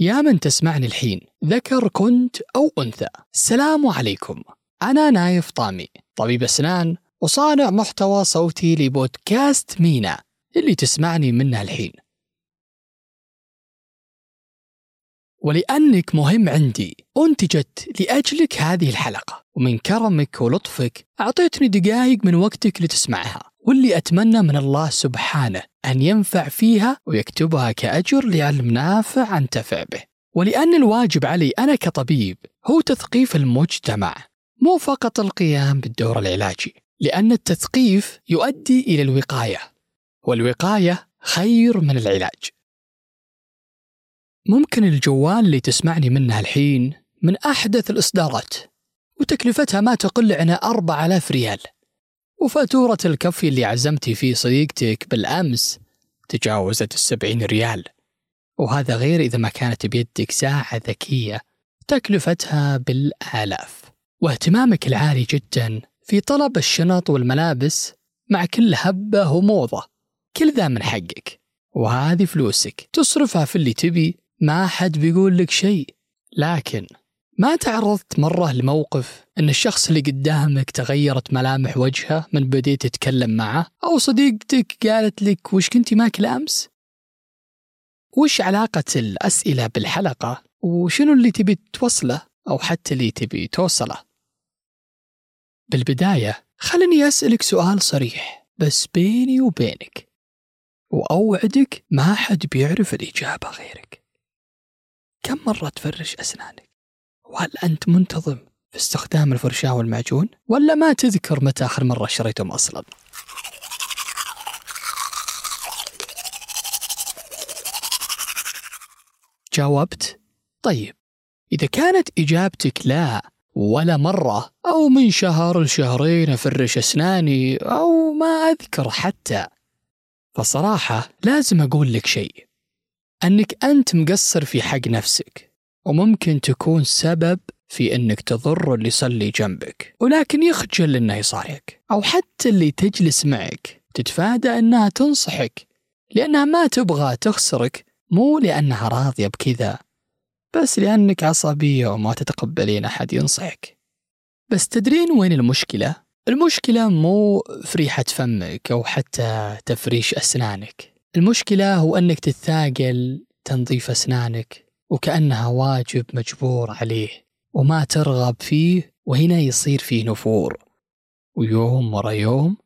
يا من تسمعني الحين ذكر كنت أو أنثى. السلام عليكم. أنا نايف طامي طبيب أسنان وصانع محتوى صوتي لبودكاست مينا اللي تسمعني منه الحين. ولأنك مهم عندي أنتجت لأجلك هذه الحلقة. ومن كرمك ولطفك أعطيتني دقائق من وقتك لتسمعها. واللي أتمنى من الله سبحانه أن ينفع فيها ويكتبها كأجر لعلم نافع أنتفع به. ولأن الواجب علي أنا كطبيب هو تثقيف المجتمع مو فقط القيام بالدور العلاجي. لأن التثقيف يؤدي إلى الوقاية والوقاية خير من العلاج. ممكن الجوال اللي تسمعني منه الحين من أحدث الإصدارات وتكلفتها ما تقل عن 4000 ريال. وفاتورة الكفي اللي عزمتي فيه صديقتك بالأمس تجاوزت السبعين ريال. وهذا غير إذا ما كانت بيدك ساعة ذكية تكلفتها بالآلاف. واهتمامك العالي جدا في طلب الشنط والملابس مع كل هبة وموضة كل ذا من حقك. وهذه فلوسك تصرفها في اللي تبي ما حد بيقول لك شيء. لكن ما تعرضت مرة لموقف أن الشخص اللي قدامك تغيرت ملامح وجهه من بديت تتكلم معه؟ أو صديقتك قالت لك وش كنتي ماكل أمس؟ وش علاقة الأسئلة بالحلقة؟ وشنو اللي تبي توصله أو حتى اللي تبي توصله؟ بالبداية خلني أسألك سؤال صريح بس بيني وبينك. وأوعدك ما حد بيعرف الإجابة غيرك. كم مرة تفرش أسنانك؟ وهل أنت منتظم في استخدام الفرشاة والمعجون؟ ولا ما تذكر متى آخر مرة شريتهم أصلا؟ جاوبت؟ طيب إذا كانت إجابتك لا ولا مرة أو من شهر لشهرين أفرش أسناني أو ما أذكر حتى فصراحة لازم أقول لك شيء أنك أنت مقصر في حق نفسك وممكن تكون سبب في أنك تضر اللي يصلي جنبك ولكن يخجل إنه يصارعك أو حتى اللي تجلس معك تتفادى إنها تنصحك لأنها ما تبغى تخسرك مو لأنها راضية بكذا بس لأنك عصبية وما تتقبلين أحد ينصحك. بس تدرين وين المشكلة؟ المشكلة مو في ريحة فمك أو حتى تفريش أسنانك. المشكلة هو أنك تتثاقل تنظيف أسنانك وكأنها واجب مجبور عليه وما ترغب فيه وهنا يصير فيه نفور. ويوم ورا يوم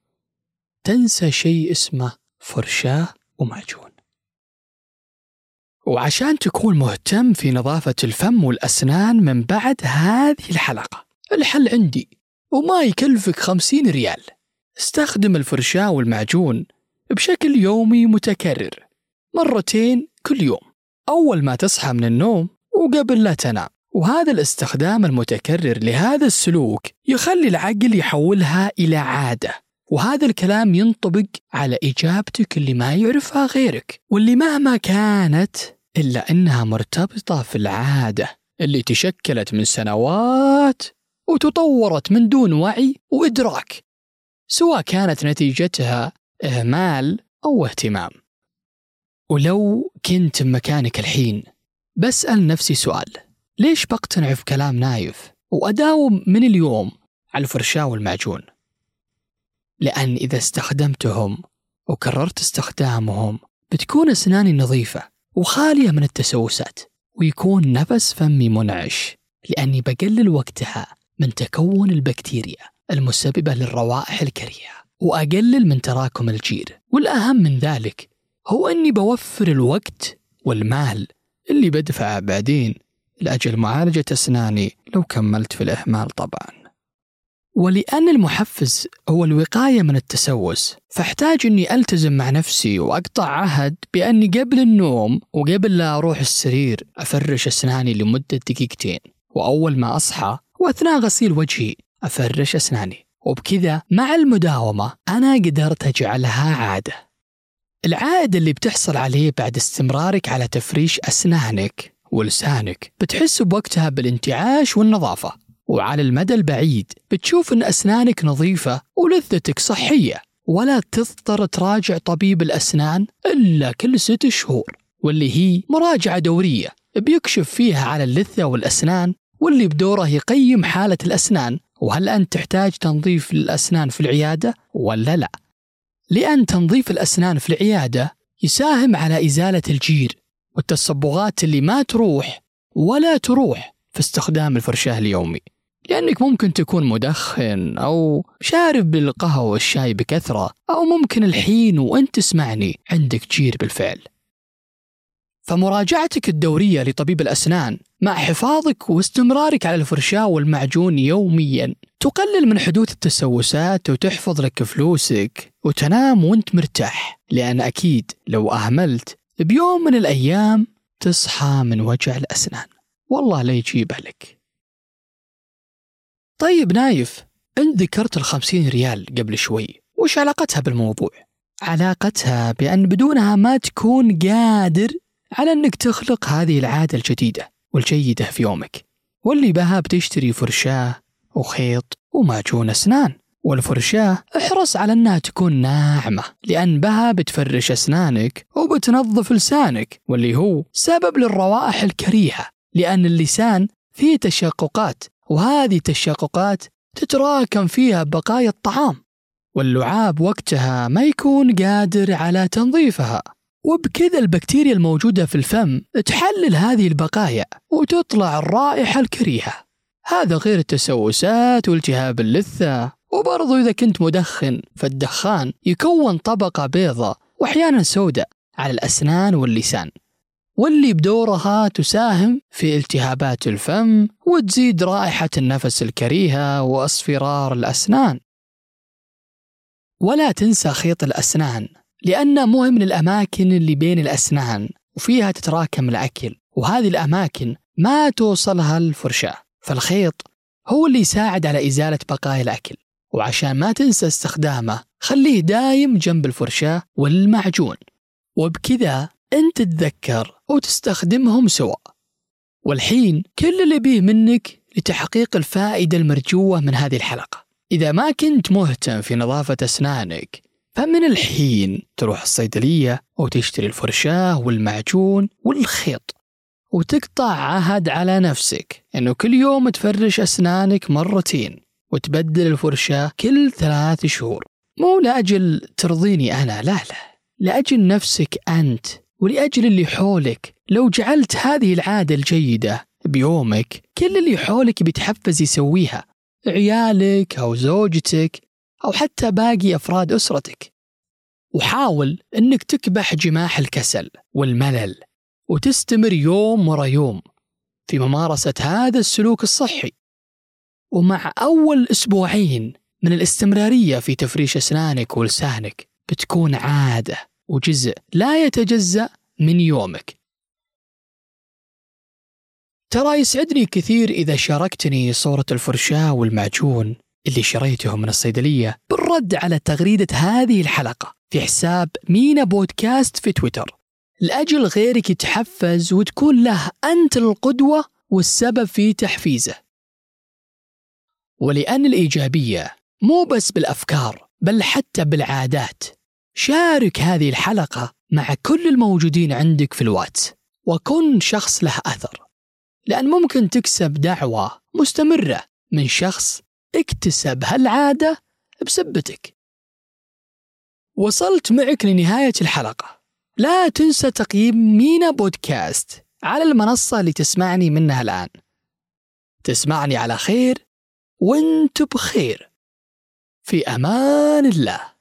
تنسى شيء اسمه فرشاة ومعجون. وعشان تكون مهتم في نظافة الفم والأسنان من بعد هذه الحلقة الحل عندي وما يكلفك خمسين ريال. استخدم الفرشاة والمعجون بشكل يومي متكرر. مرتين كل يوم. أول ما تصحى من النوم وقبل لا تنام. وهذا الاستخدام المتكرر لهذا السلوك يخلي العقل يحولها إلى عادة. وهذا الكلام ينطبق على إجابتك اللي ما يعرفها غيرك. واللي مهما كانت إلا أنها مرتبطة في العادة اللي تشكلت من سنوات وتطورت من دون وعي وإدراك. سواء كانت نتيجتها إهمال أو اهتمام. ولو كنت مكانك الحين بسأل نفسي سؤال ليش بقتنع في كلام نايف وأداوم من اليوم على الفرشاة والمعجون؟ لأن إذا استخدمتهم وكررت استخدامهم بتكون أسناني نظيفة وخالية من التسوسات ويكون نفس فمي منعش لأني بقلل وقتها من تكون البكتيريا المسببة للروائح الكريهة. وأقلل من تراكم الجير والأهم من ذلك هو أني بوفر الوقت والمال اللي بدفعه بعدين لأجل معالجة أسناني لو كملت في الإهمال طبعا. ولأن المحفز هو الوقاية من التسوس فاحتاج أني ألتزم مع نفسي وأقطع عهد بأني قبل النوم وقبل لا أروح السرير أفرش أسناني لمدة دقيقتين وأول ما أصحى وأثناء غسيل وجهي أفرش أسناني. وبكذا مع المداومة أنا قدرت أجعلها عادة. العائد اللي بتحصل عليه بعد استمرارك على تفريش أسنانك ولسانك بتحس بوقتها بالانتعاش والنظافة وعلى المدى البعيد بتشوف أن أسنانك نظيفة ولثتك صحية ولا تضطر تراجع طبيب الأسنان إلا كل ست شهور واللي هي مراجعة دورية بيكشف فيها على اللثة والأسنان واللي بدوره يقيم حالة الأسنان وهل أنت تحتاج تنظيف للأسنان في العيادة ولا لا؟ لأن تنظيف الأسنان في العيادة يساهم على إزالة الجير والتصبغات اللي ما تروح ولا تروح في استخدام الفرشاة اليومي. لأنك ممكن تكون مدخن أو شارب بالقهوة والشاي بكثرة أو ممكن الحين وأنت تسمعني عندك جير بالفعل. فمراجعتك الدورية لطبيب الأسنان مع حفاظك واستمرارك على الفرشاة والمعجون يوميا. تقلل من حدوث التسوسات وتحفظ لك فلوسك وتنام وانت مرتاح. لأن أكيد لو أهملت بيوم من الأيام تصحى من وجع الأسنان. والله لا يجيبه لك. طيب نايف أنت ذكرت الخمسين ريال قبل شوي وش علاقتها بالموضوع؟ علاقتها بأن بدونها ما تكون قادر على أنك تخلق هذه العادة الجديدة. والجيدة في يومك. واللي بها بتشتري فرشاة وخيط ومعجون أسنان. والفرشاة احرص على أنها تكون ناعمة لأن بها بتفرش أسنانك وبتنظف لسانك واللي هو سبب للروائح الكريهة لأن اللسان فيه تشققات وهذه التشققات تتراكم فيها بقايا الطعام. واللعاب وقتها ما يكون قادر على تنظيفها. وبكذا البكتيريا الموجودة في الفم تحلل هذه البقايا وتطلع الرائحة الكريهة. هذا غير التسوسات والتهاب اللثة. وبرضو إذا كنت مدخن فالدخان يكون طبقة بيضة وأحيانا سوداء على الأسنان واللسان. واللي بدورها تساهم في التهابات الفم وتزيد رائحة النفس الكريهة وأصفرار الأسنان. ولا تنسى خيط الأسنان. لأنه مهم من الأماكن اللي بين الأسنان وفيها تتراكم الأكل وهذه الأماكن ما توصلها الفرشاة. فالخيط هو اللي يساعد على إزالة بقايا الأكل. وعشان ما تنسى استخدامه خليه دايم جنب الفرشاة والمعجون. وبكذا أنت تتذكر وتستخدمهم سوا. والحين كل اللي بيه منك لتحقيق الفائدة المرجوة من هذه الحلقة. إذا ما كنت مهتم في نظافة أسنانك فمن الحين تروح الصيدلية وتشتري الفرشاة والمعجون والخيط وتقطع عهد على نفسك أنه كل يوم تفرش أسنانك مرتين وتبدل الفرشاة كل ثلاث شهور. مو لأجل ترضيني أنا لا لا. لأجل نفسك أنت ولأجل اللي حولك. لو جعلت هذه العادة الجيدة بيومك كل اللي حولك بيتحفز يسويها. عيالك أو زوجتك أو حتى باقي أفراد أسرتك. وحاول أنك تكبح جماح الكسل والملل وتستمر يوم ورا يوم في ممارسة هذا السلوك الصحي. ومع أول أسبوعين من الاستمرارية في تفريش أسنانك ولسانك بتكون عادة وجزء لا يتجزأ من يومك. ترى يسعدني كثير إذا شاركتني صورة الفرشاة والمعجون اللي شريتهم من الصيدلية بالرد على تغريدة هذه الحلقة في حساب مينا بودكاست في تويتر. لأجل غيرك يتحفز وتكون له أنت القدوة والسبب في تحفيزه. ولأن الإيجابية مو بس بالأفكار بل حتى بالعادات. شارك هذه الحلقة مع كل الموجودين عندك في الواتس وكن شخص له أثر. لأن ممكن تكسب دعوة مستمرة من شخص اكتسب هالعادة بسبتك. وصلت معك لنهاية الحلقة. لا تنسى تقييم مينا بودكاست على المنصة اللي تسمعني منها الآن. تسمعني على خير وأنت بخير. في أمان الله.